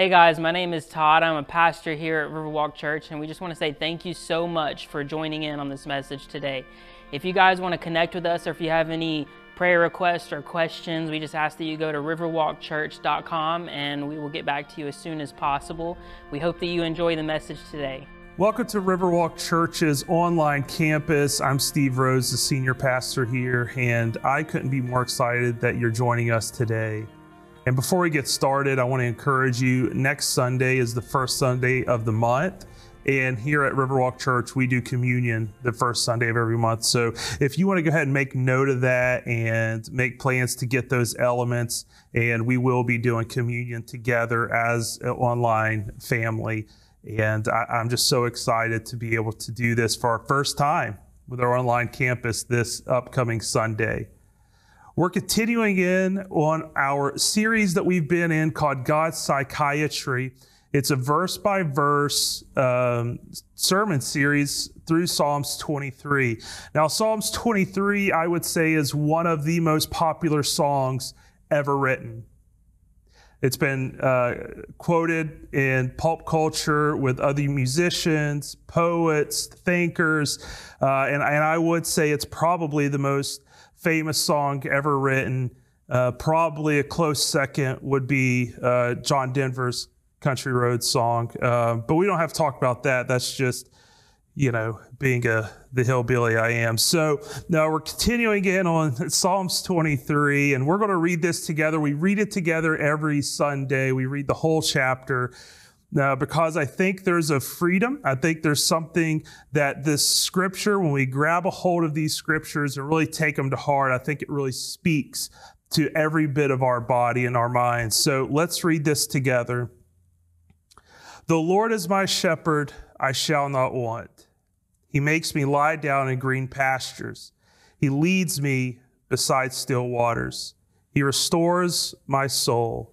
Hey guys, my name is Todd. I'm a pastor here at Riverwalk Church, and we just want to say thank you so much for joining in on this message today. If you guys want to connect with us or if you have any prayer requests or questions, we just ask that you go to riverwalkchurch.com and we will get back to you as soon as possible. We hope that you enjoy the message today. Welcome to Riverwalk Church's online campus. I'm Steve Rose, the senior pastor here, and I couldn't be more excited that you're joining us today. And before we get started, I want to encourage you next Sunday is the first Sunday of the month. And here at Riverwalk Church, we do communion the first Sunday of every month. So if you want to go ahead and make note of that and make plans to get those elements, and we will be doing communion together as an online family. And I, am just so excited to be able to do this for our first time with our online campus this upcoming Sunday. We're continuing in on our series that we've been in called God's Psychiatry. It's a verse by verse um, sermon series through Psalms 23. Now, Psalms 23, I would say, is one of the most popular songs ever written. It's been uh, quoted in pulp culture with other musicians, poets, thinkers, uh, and, and I would say it's probably the most famous song ever written. Uh, probably a close second would be uh, John Denver's Country Road song. Uh, but we don't have to talk about that. That's just, you know, being a the hillbilly I am. So now we're continuing in on Psalms 23, and we're going to read this together. We read it together every Sunday. We read the whole chapter. Now, because I think there's a freedom, I think there's something that this scripture, when we grab a hold of these scriptures and really take them to heart, I think it really speaks to every bit of our body and our minds. So let's read this together. The Lord is my shepherd, I shall not want. He makes me lie down in green pastures. He leads me beside still waters. He restores my soul.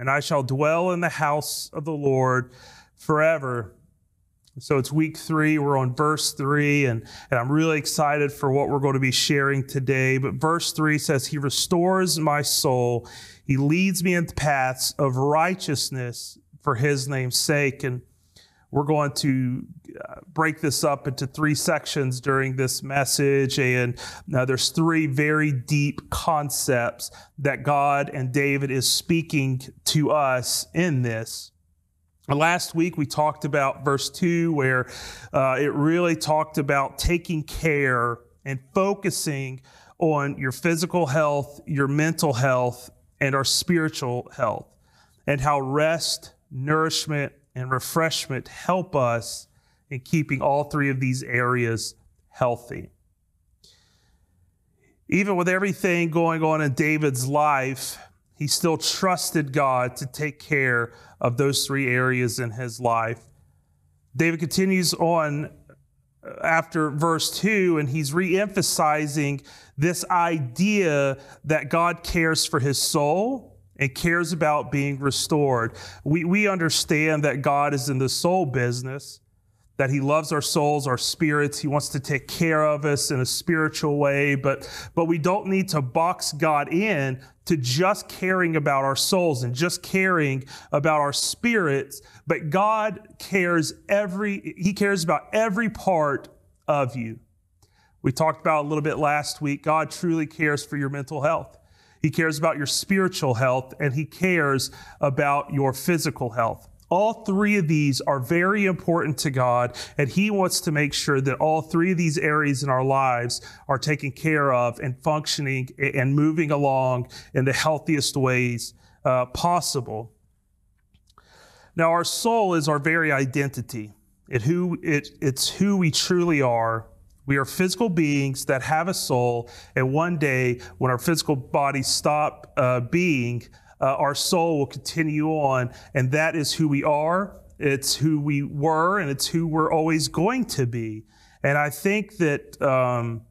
and I shall dwell in the house of the Lord forever. So it's week three. We're on verse three, and, and I'm really excited for what we're going to be sharing today. But verse three says, He restores my soul. He leads me in the paths of righteousness for His name's sake. And we're going to uh, break this up into three sections during this message. And now there's three very deep concepts that God and David is speaking to us in this. Last week we talked about verse 2, where uh, it really talked about taking care and focusing on your physical health, your mental health, and our spiritual health, and how rest, nourishment, and refreshment help us in keeping all three of these areas healthy. Even with everything going on in David's life, he still trusted God to take care of those three areas in his life. David continues on uh, after verse 2, and he's re-emphasizing this idea that God cares for his soul and cares about being restored. We, we understand that God is in the soul business, that He loves our souls, our spirits. He wants to take care of us in a spiritual way, but, but we don't need to box God in to just caring about our souls and just caring about our spirits. But God cares every, He cares about every part of you. We talked about a little bit last week. God truly cares for your mental health. He cares about your spiritual health and he cares about your physical health. All three of these are very important to God, and He wants to make sure that all three of these areas in our lives are taken care of and functioning and moving along in the healthiest ways uh, possible. Now, our soul is our very identity. It who, it, it's who we truly are we are physical beings that have a soul, and one day, when our physical bodies stop uh, being, uh, our soul will continue on, and that is who we are, It's who we were, and it's who we're always going to be. And I think that um,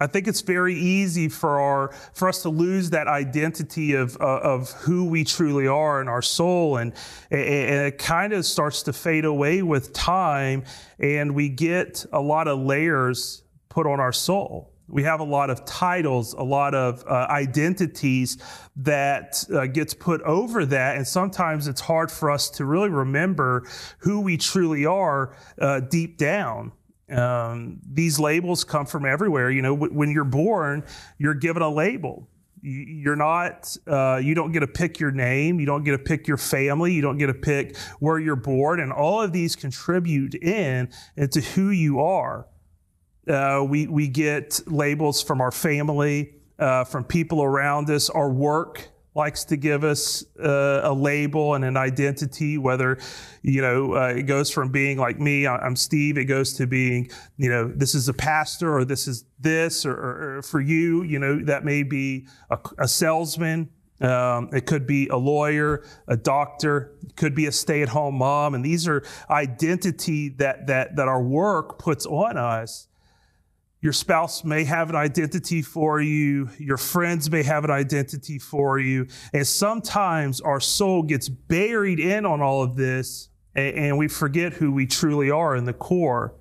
I think it's very easy for our for us to lose that identity of uh, of who we truly are in our soul, and and it kind of starts to fade away with time, and we get a lot of layers put on our soul. We have a lot of titles, a lot of uh, identities that uh, gets put over that, and sometimes it's hard for us to really remember who we truly are uh, deep down. Um, these labels come from everywhere. You know, w- when you're born, you're given a label. You, are not, uh, you don't get to pick your name. You don't get to pick your family. You don't get to pick where you're born. And all of these contribute in into who you are. Uh, we, we get labels from our family, uh, from people around us, our work likes to give us uh, a label and an identity, whether, you know, uh, it goes from being like me, I'm Steve, it goes to being, you know, this is a pastor or this is this, or, or for you, you know, that may be a, a salesman. Um, it could be a lawyer, a doctor, it could be a stay-at-home mom, and these are identity that that that our work puts on us. Your spouse may have an identity for you. Your friends may have an identity for you. And sometimes our soul gets buried in on all of this and, we forget who we truly are in the core.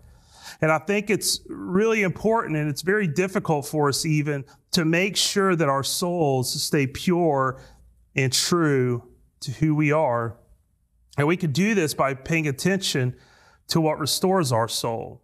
And I think it's really important and it's very difficult for us even to make sure that our souls stay pure and true to who we are. And we can do this by paying attention to what restores our soul.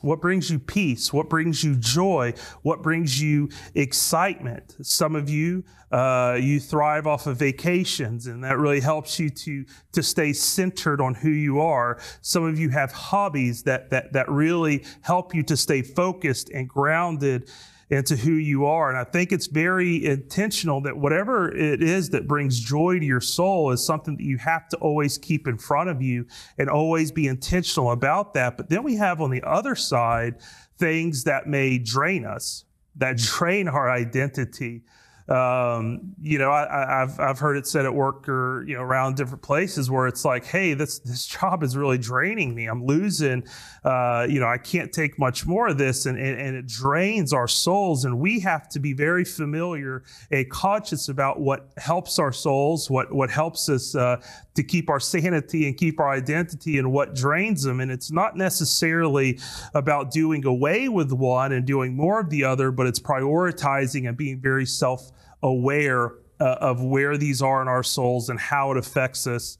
What brings you peace? What brings you joy? What brings you excitement? Some of you, uh, you thrive off of vacations, and that really helps you to, to stay centered on who you are. Some of you have hobbies that, that, that really help you to stay focused and grounded into who you are. And I think it's very intentional that whatever it is that brings joy to your soul is something that you have to always keep in front of you and always be intentional about that. But then we have on the other side things that may drain us, that drain our identity. Um, you know, I, have I've heard it said at work or you know around different places where it's like, hey, this this job is really draining me. I'm losing. Uh, you know, I can't take much more of this, and, and and it drains our souls. And we have to be very familiar and conscious about what helps our souls, what what helps us uh, to keep our sanity and keep our identity, and what drains them. And it's not necessarily about doing away with one and doing more of the other, but it's prioritizing and being very self aware uh, of where these are in our souls and how it affects us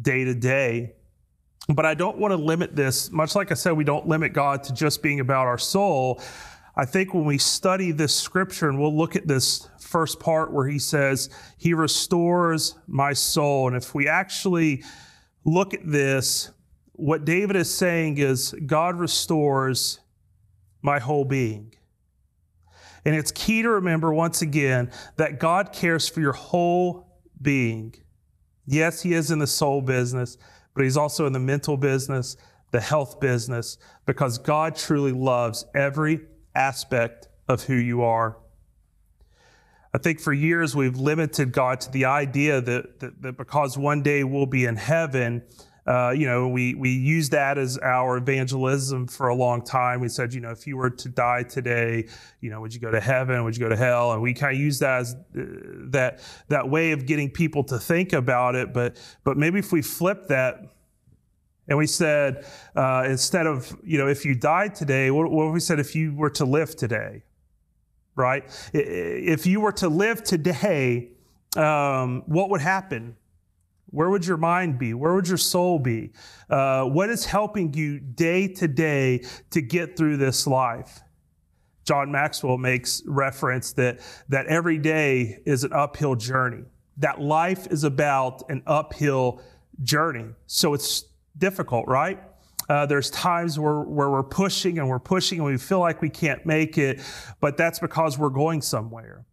day to day. But I don't want to limit this, much like I said, we don't limit God to just being about our soul. I think when we study this scripture, and we'll look at this first part where he says, He restores my soul. And if we actually look at this, what David is saying is, God restores my whole being. And it's key to remember once again that God cares for your whole being. Yes, He is in the soul business, but He's also in the mental business, the health business, because God truly loves every aspect of who you are. I think for years we've limited God to the idea that, that, that because one day we'll be in heaven, uh, you know, we we used that as our evangelism for a long time. We said, you know, if you were to die today, you know, would you go to heaven? Would you go to hell? And we kind of used that as uh, that that way of getting people to think about it. But but maybe if we flip that. And we said, uh, instead of, you know, if you died today, what, what if we said if you were to live today, right? If you were to live today, um, what would happen? Where would your mind be? Where would your soul be? Uh, what is helping you day to day to get through this life? John Maxwell makes reference that, that every day is an uphill journey, that life is about an uphill journey. So it's difficult, right? Uh, there's times where, where we're pushing and we're pushing and we feel like we can't make it, but that's because we're going somewhere.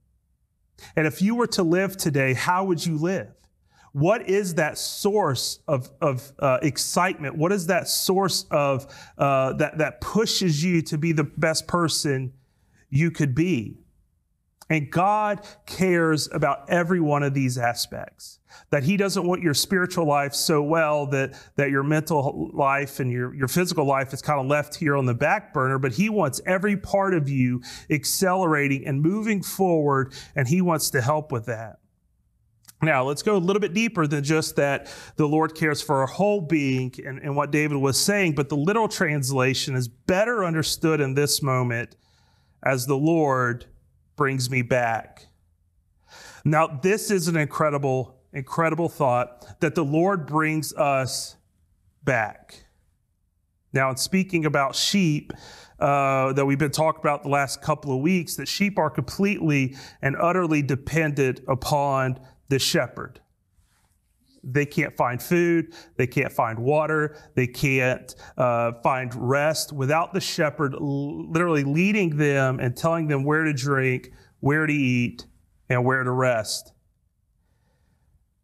And if you were to live today, how would you live? What is that source of, of uh, excitement? What is that source of uh, that, that pushes you to be the best person you could be? And God cares about every one of these aspects. That He doesn't want your spiritual life so well that, that your mental life and your, your physical life is kind of left here on the back burner, but He wants every part of you accelerating and moving forward, and He wants to help with that. Now, let's go a little bit deeper than just that the Lord cares for our whole being and, and what David was saying, but the literal translation is better understood in this moment as the Lord brings me back. Now, this is an incredible, incredible thought that the Lord brings us back. Now, in speaking about sheep, uh, that we've been talking about the last couple of weeks, that sheep are completely and utterly dependent upon the shepherd. They can't find food, they can't find water, they can't uh, find rest without the shepherd literally leading them and telling them where to drink, where to eat, and where to rest.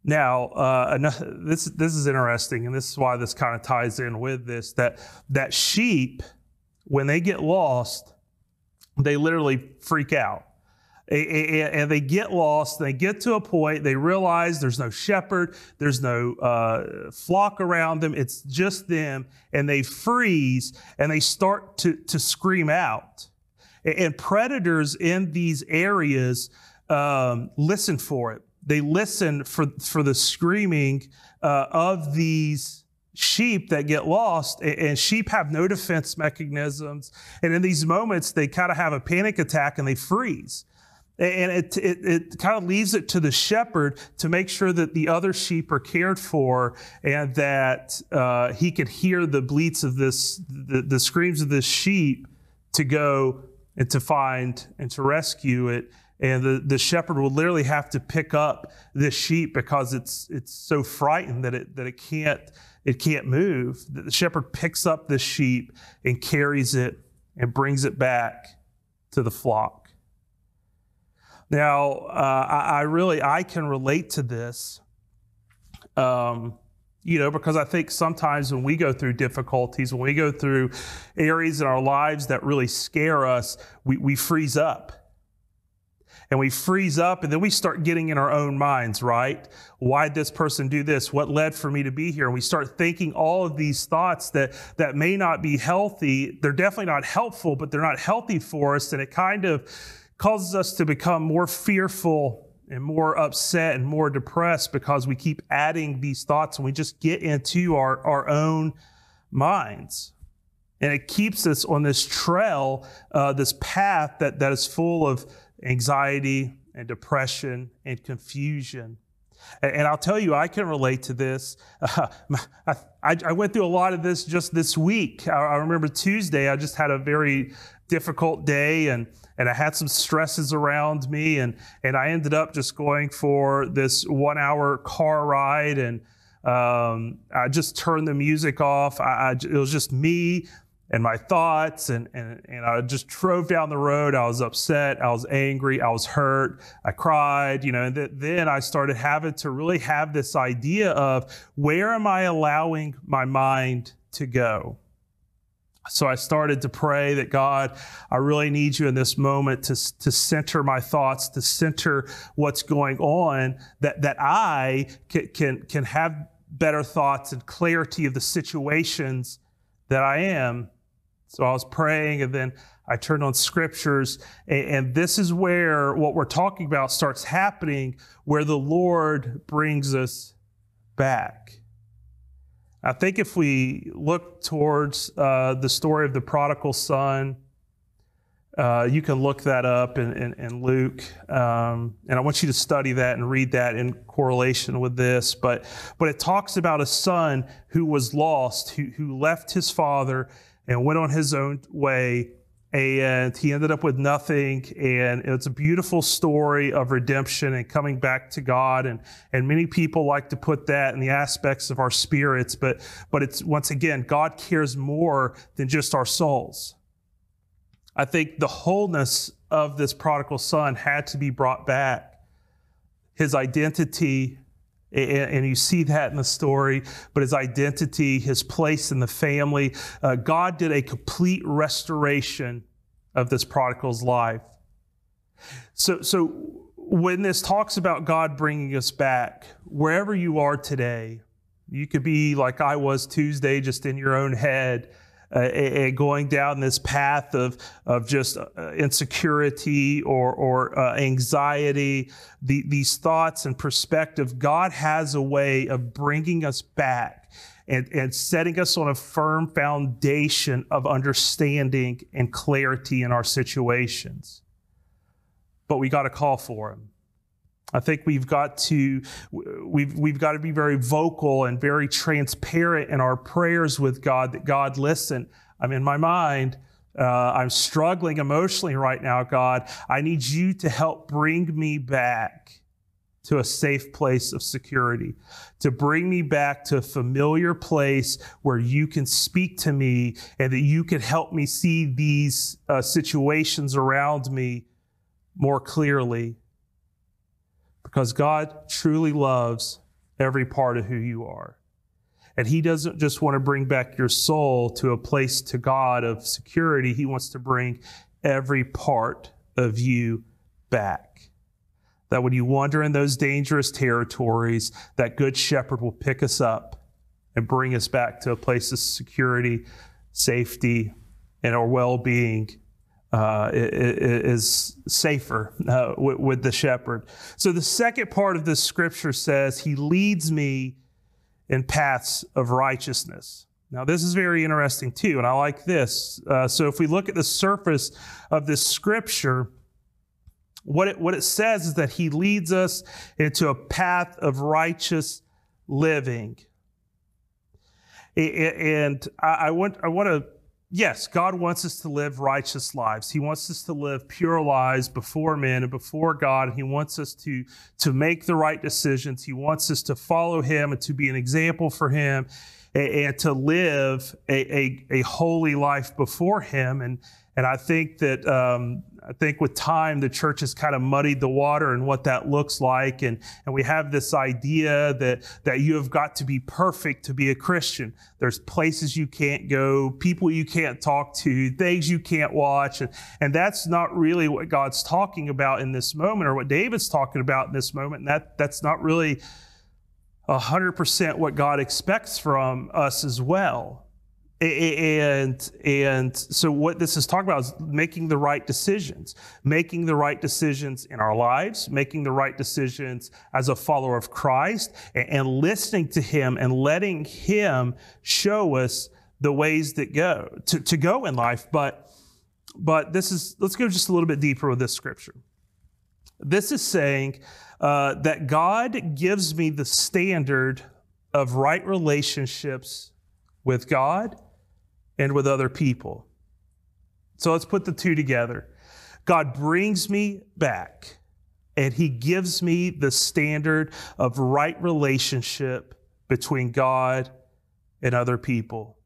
Now, uh, this this is interesting, and this is why this kind of ties in with this that that sheep, when they get lost, they literally freak out and they get lost. They get to a point, they realize there's no shepherd, there's no uh, flock around them, it's just them, and they freeze and they start to, to scream out. And predators in these areas um, listen for it. They listen for, for the screaming uh, of these sheep that get lost. And sheep have no defense mechanisms. And in these moments they kind of have a panic attack and they freeze and it, it, it, kind of leaves it to the shepherd to make sure that the other sheep are cared for and that uh, he can hear the bleats of this, the, the screams of this sheep to go and to find and to rescue it. And the, the shepherd will literally have to pick up this sheep because it's, it's so frightened that it, that it can't, it can't move. The shepherd picks up this sheep and carries it and brings it back to the flock. Now, uh, I, I, really I can relate to this, um, you know, because I think sometimes when we go through difficulties, when we go through areas in our lives that really scare us, we, we freeze up. And we freeze up, and then we start getting in our own minds, right? Why'd this person do this? What led for me to be here? And we start thinking all of these thoughts that, that may not be healthy. They're definitely not helpful, but they're not healthy for us. And it kind of causes us to become more fearful and more upset and more depressed because we keep adding these thoughts and we just get into our, our own minds. And it keeps us on this trail, uh, this path that, that is full of anxiety and depression and confusion. And, I'll tell you, I can relate to this. Uh, I, I, went through a lot of this just this week. I, I remember Tuesday, I just had a very difficult day and and I had some stresses around me, and and I ended up just going for this one hour car ride, and um, I just turned the music off. I, I, it was just me and my thoughts, and, and and I just drove down the road. I was upset, I was angry, I was hurt, I cried, you know. And th- then I started having to really have this idea of where am I allowing my mind to go? So I started to pray that God, I really need you in this moment to, to center my thoughts, to center what's going on, that, that I can, can, can have better thoughts and clarity of the situations that I am. So I was praying and then I turned on scriptures. And, and this is where what we're talking about starts happening, where the Lord brings us back. I think if we look towards uh, the story of the prodigal son, uh, you can look that up in, in, in Luke, um, and I want you to study that and read that in correlation with this. But but it talks about a son who was lost, who who left his father and went on his own way, and he ended up with nothing. And it's a beautiful story of redemption and coming back to God. And, and many people like to put that in the aspects of our spirits, but, but it's once again, God cares more than just our souls. I think the wholeness of this prodigal son had to be brought back. His identity, and you see that in the story, but his identity, his place in the family. Uh, God did a complete restoration of this prodigal's life. So, so when this talks about God bringing us back, wherever you are today, you could be like I was Tuesday, just in your own head, uh, going down this path of, of just uh, insecurity or, or uh, anxiety, the, these thoughts and perspective, God has a way of bringing us back and, and setting us on a firm foundation of understanding and clarity in our situations. But we got to call for Him. I think we've got to we've we've got to be very vocal and very transparent in our prayers with God. That God, listen, I'm in my mind. Uh, I'm struggling emotionally right now, God. I need you to help bring me back to a safe place of security, to bring me back to a familiar place where you can speak to me and that you can help me see these uh, situations around me more clearly because God truly loves every part of who you are. And He doesn't just want to bring back your soul to a place to God of security, He wants to bring every part of you back. That when you wander in those dangerous territories, that Good Shepherd will pick us up and bring us back to a place of security, safety, and our well being uh, is safer uh, with, with, the shepherd. So the second part of this scripture says, He leads me in paths of righteousness. Now, this is very interesting too, and I like this. Uh, so if we look at the surface of this scripture, what it, what it says is that He leads us into a path of righteous living. And I want, I want to yes, God wants us to live righteous lives. He wants us to live pure lives before men and before God. He wants us to, to make the right decisions. He wants us to follow Him and to be an example for Him and, and to live a, a, a, holy life before Him. And, and I think that um, I think with time, the church has kind of muddied the water and what that looks like. And, and we have this idea that, that you have got to be perfect to be a Christian. There's places you can't go, people you can't talk to, things you can't watch. And, and that's not really what God's talking about in this moment or what David's talking about in this moment. And that, that's not really 100% what God expects from us as well and and so what this is talking about is making the right decisions making the right decisions in our lives making the right decisions as a follower of christ and, and listening to him and letting him show us the ways that go to, to go in life. But but this is let's go just a little bit deeper with this scripture. This is saying uh, that god gives me the standard of right relationships with god and with other people. So let's put the two together. God brings me back and he gives me the standard of right relationship between God and other people.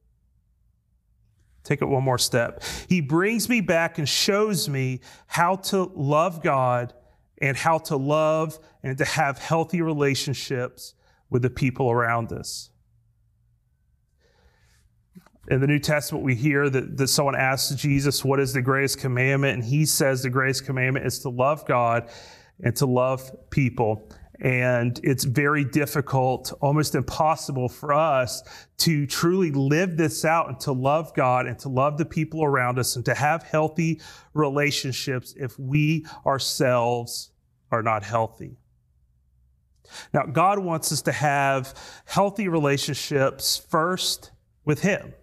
Take it one more step. He brings me back and shows me how to love God and how to love and to have healthy relationships with the people around us in the New Testament, we hear that, that someone asks Jesus, What is the greatest commandment? And he says the greatest commandment is to love God and to love people. And it's very difficult, almost impossible for us to truly live this out and to love God and to love the people around us and to have healthy relationships if we ourselves are not healthy. Now, God wants us to have healthy relationships first with Him.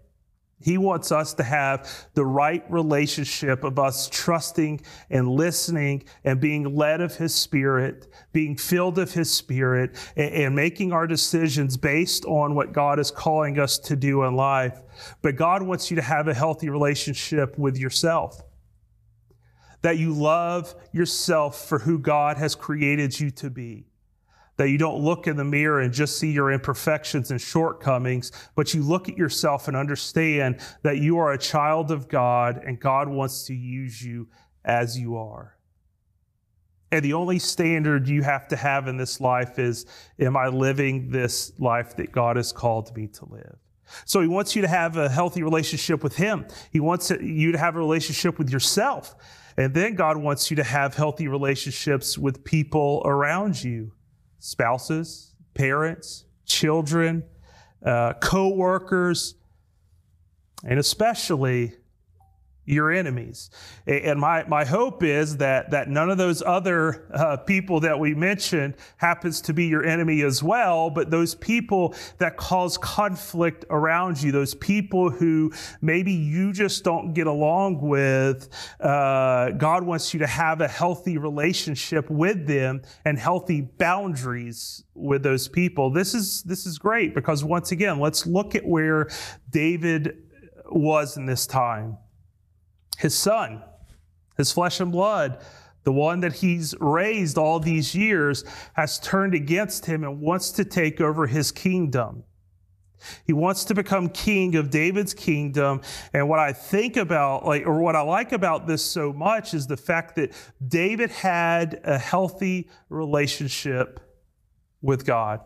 He wants us to have the right relationship of us trusting and listening and being led of His Spirit, being filled of His Spirit, and, and, making our decisions based on what God is calling us to do in life. But God wants you to have a healthy relationship with yourself. That you love yourself for who God has created you to be that you don't look in the mirror and just see your imperfections and shortcomings, but you look at yourself and understand that you are a child of God and God wants to use you as you are. And the only standard you have to have in this life is Am I living this life that God has called me to live? So he wants you to have a healthy relationship with him. He wants you to have a relationship with yourself. And then God wants you to have healthy relationships with people around you spouses, parents, children, uh, co workers, and especially your enemies. And my, my hope is that, that none of those other uh, people that we mentioned happens to be your enemy as well, but those people that cause conflict around you, those people who maybe you just don't get along with, uh, God wants you to have a healthy relationship with them and healthy boundaries with those people. This is, this is great because once again, let's look at where David was in this time his son, his flesh and blood, the one that he's raised all these years, has turned against him and wants to take over his kingdom. He wants to become king of David's kingdom. And what I think about, like, or what I like about this so much is the fact that David had a healthy relationship with God.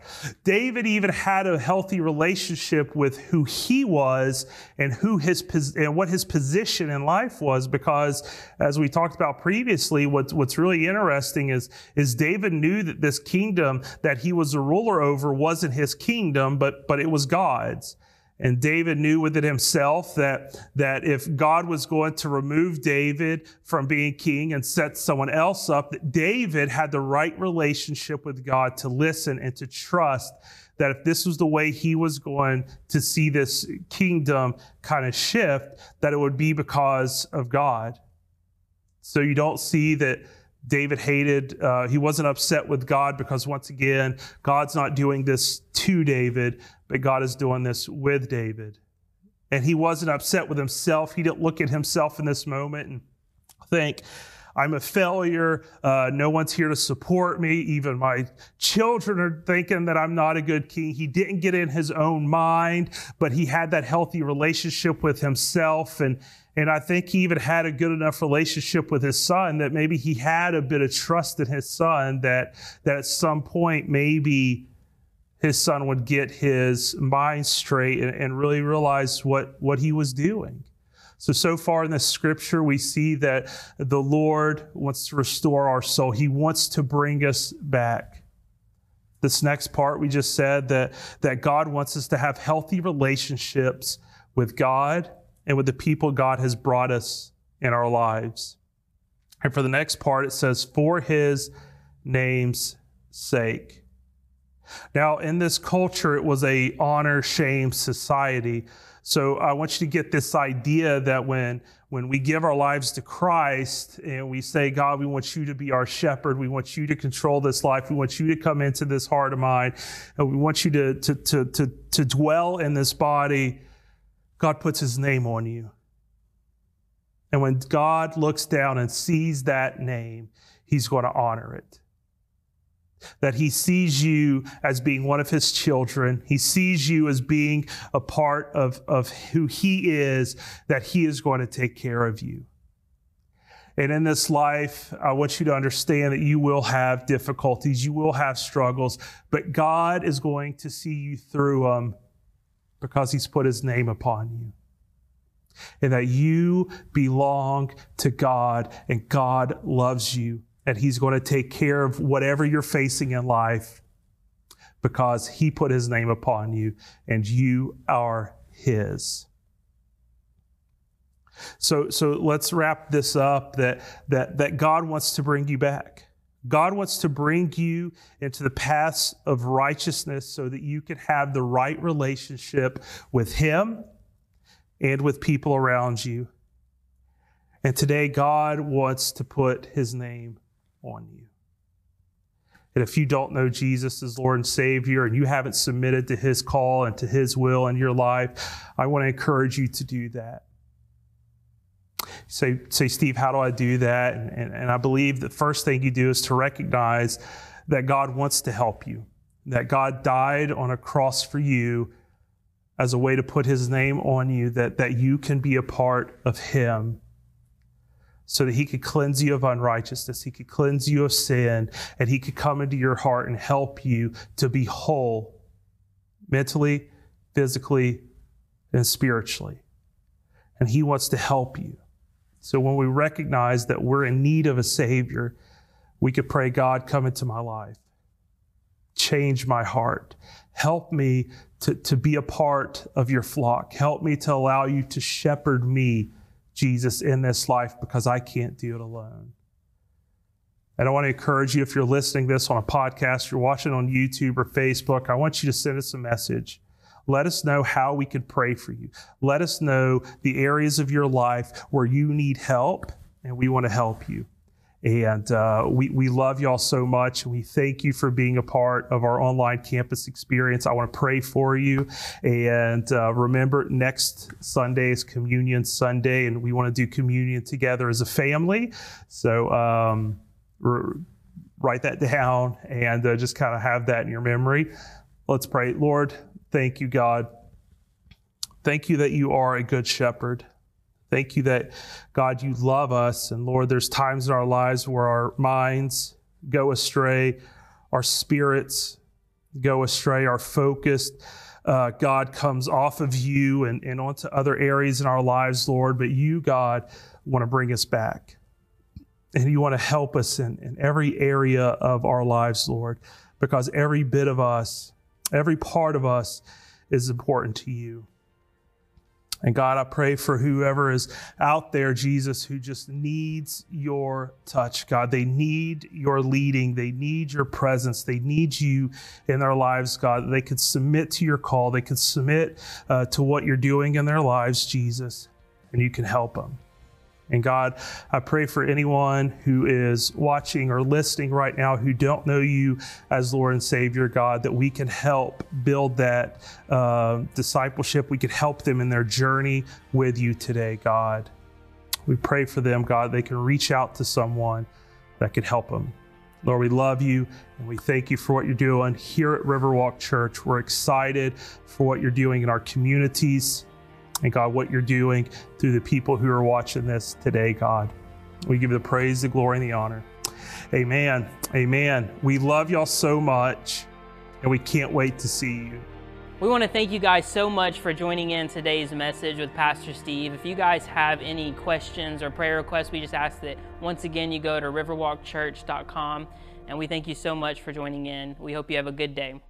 David even had a healthy relationship with who he was and who his and what his position in life was because as we talked about previously what's what's really interesting is is David knew that this kingdom that he was a ruler over wasn't his kingdom but but it was God's. And David knew within himself that, that if God was going to remove David from being king and set someone else up, that David had the right relationship with God to listen and to trust that if this was the way he was going to see this kingdom kind of shift, that it would be because of God. So you don't see that David hated, uh, he wasn't upset with God because once again, God's not doing this to David, but God is doing this with David. And he wasn't upset with himself. He didn't look at himself in this moment and think, I'm a failure. Uh, no one's here to support me. Even my children are thinking that I'm not a good king. He didn't get in his own mind, but he had that healthy relationship with himself. And, and I think he even had a good enough relationship with his son that maybe he had a bit of trust in his son that, that at some point maybe his son would get his mind straight and, and really realize what, what he was doing. So, so far in the scripture, we see that the Lord wants to restore our soul. He wants to bring us back. This next part, we just said that, that God wants us to have healthy relationships with God and with the people God has brought us in our lives. And for the next part, it says, for his name's sake. Now, in this culture, it was a honor shame society. So I want you to get this idea that when when we give our lives to Christ and we say, God, we want you to be our shepherd. We want you to control this life. We want you to come into this heart of mine. And we want you to, to, to, to, to dwell in this body. God puts his name on you. And when God looks down and sees that name, he's going to honor it. That he sees you as being one of his children. He sees you as being a part of, of who he is, that he is going to take care of you. And in this life, I want you to understand that you will have difficulties, you will have struggles, but God is going to see you through them because He's put His name upon you. And that you belong to God and God loves you and He's going to take care of whatever you're facing in life because He put His name upon you and you are His. So, so let's wrap this up that, that, that God wants to bring you back. God wants to bring you into the paths of righteousness so that you can have the right relationship with Him and with people around you. And today, God wants to put His name on you. And if you don't know Jesus as Lord and Savior and you haven't submitted to His call and to His will in your life, I want to encourage you to do that. Say, say Steve, how do I do that? And, and, and I believe the first thing you do is to recognize that God wants to help you, that God died on a cross for you as a way to put His name on you, that, that you can be a part of Him so that he could cleanse you of unrighteousness, he could cleanse you of sin, and he could come into your heart and help you to be whole mentally, physically, and spiritually. And he wants to help you. So when we recognize that we're in need of a Savior, we could pray, God, come into my life, change my heart, help me to, to be a part of your flock, help me to allow you to shepherd me, Jesus, in this life because I can't do it alone. And I want to encourage you if you're listening this on a podcast, you're watching on YouTube or Facebook, I want you to send us a message. Let us know how we can pray for you. Let us know the areas of your life where you need help, and we want to help you. And uh, we, we love y'all so much. We thank you for being a part of our online campus experience. I want to pray for you. And uh, remember, next Sunday is Communion Sunday, and we want to do communion together as a family. So, um, write that down and uh, just kind of have that in your memory. Let's pray. Lord, thank you, God. Thank you that you are a good shepherd. Thank you that, God, you love us. And Lord, there's times in our lives where our minds go astray, our spirits go astray, our focus, uh, God, comes off of you and, and onto other areas in our lives, Lord. But you, God, want to bring us back and you want to help us in, in every area of our lives, Lord, because every bit of us, every part of us is important to you. And God, I pray for whoever is out there, Jesus, who just needs your touch. God, they need your leading. They need your presence. They need you in their lives, God. They could submit to your call. They could submit uh, to what you're doing in their lives, Jesus, and you can help them. And God, I pray for anyone who is watching or listening right now who don't know you as Lord and Savior, God, that we can help build that uh, discipleship. We can help them in their journey with you today, God. We pray for them, God, they can reach out to someone that could help them. Lord, we love you and we thank you for what you're doing here at Riverwalk Church. We're excited for what you're doing in our communities and God, what you're doing through the people who are watching this today, God. We give the praise, the glory, and the honor. Amen. Amen. We love y'all so much, and we can't wait to see you. We want to thank you guys so much for joining in today's message with Pastor Steve. If you guys have any questions or prayer requests, we just ask that once again you go to riverwalkchurch.com. And we thank you so much for joining in. We hope you have a good day.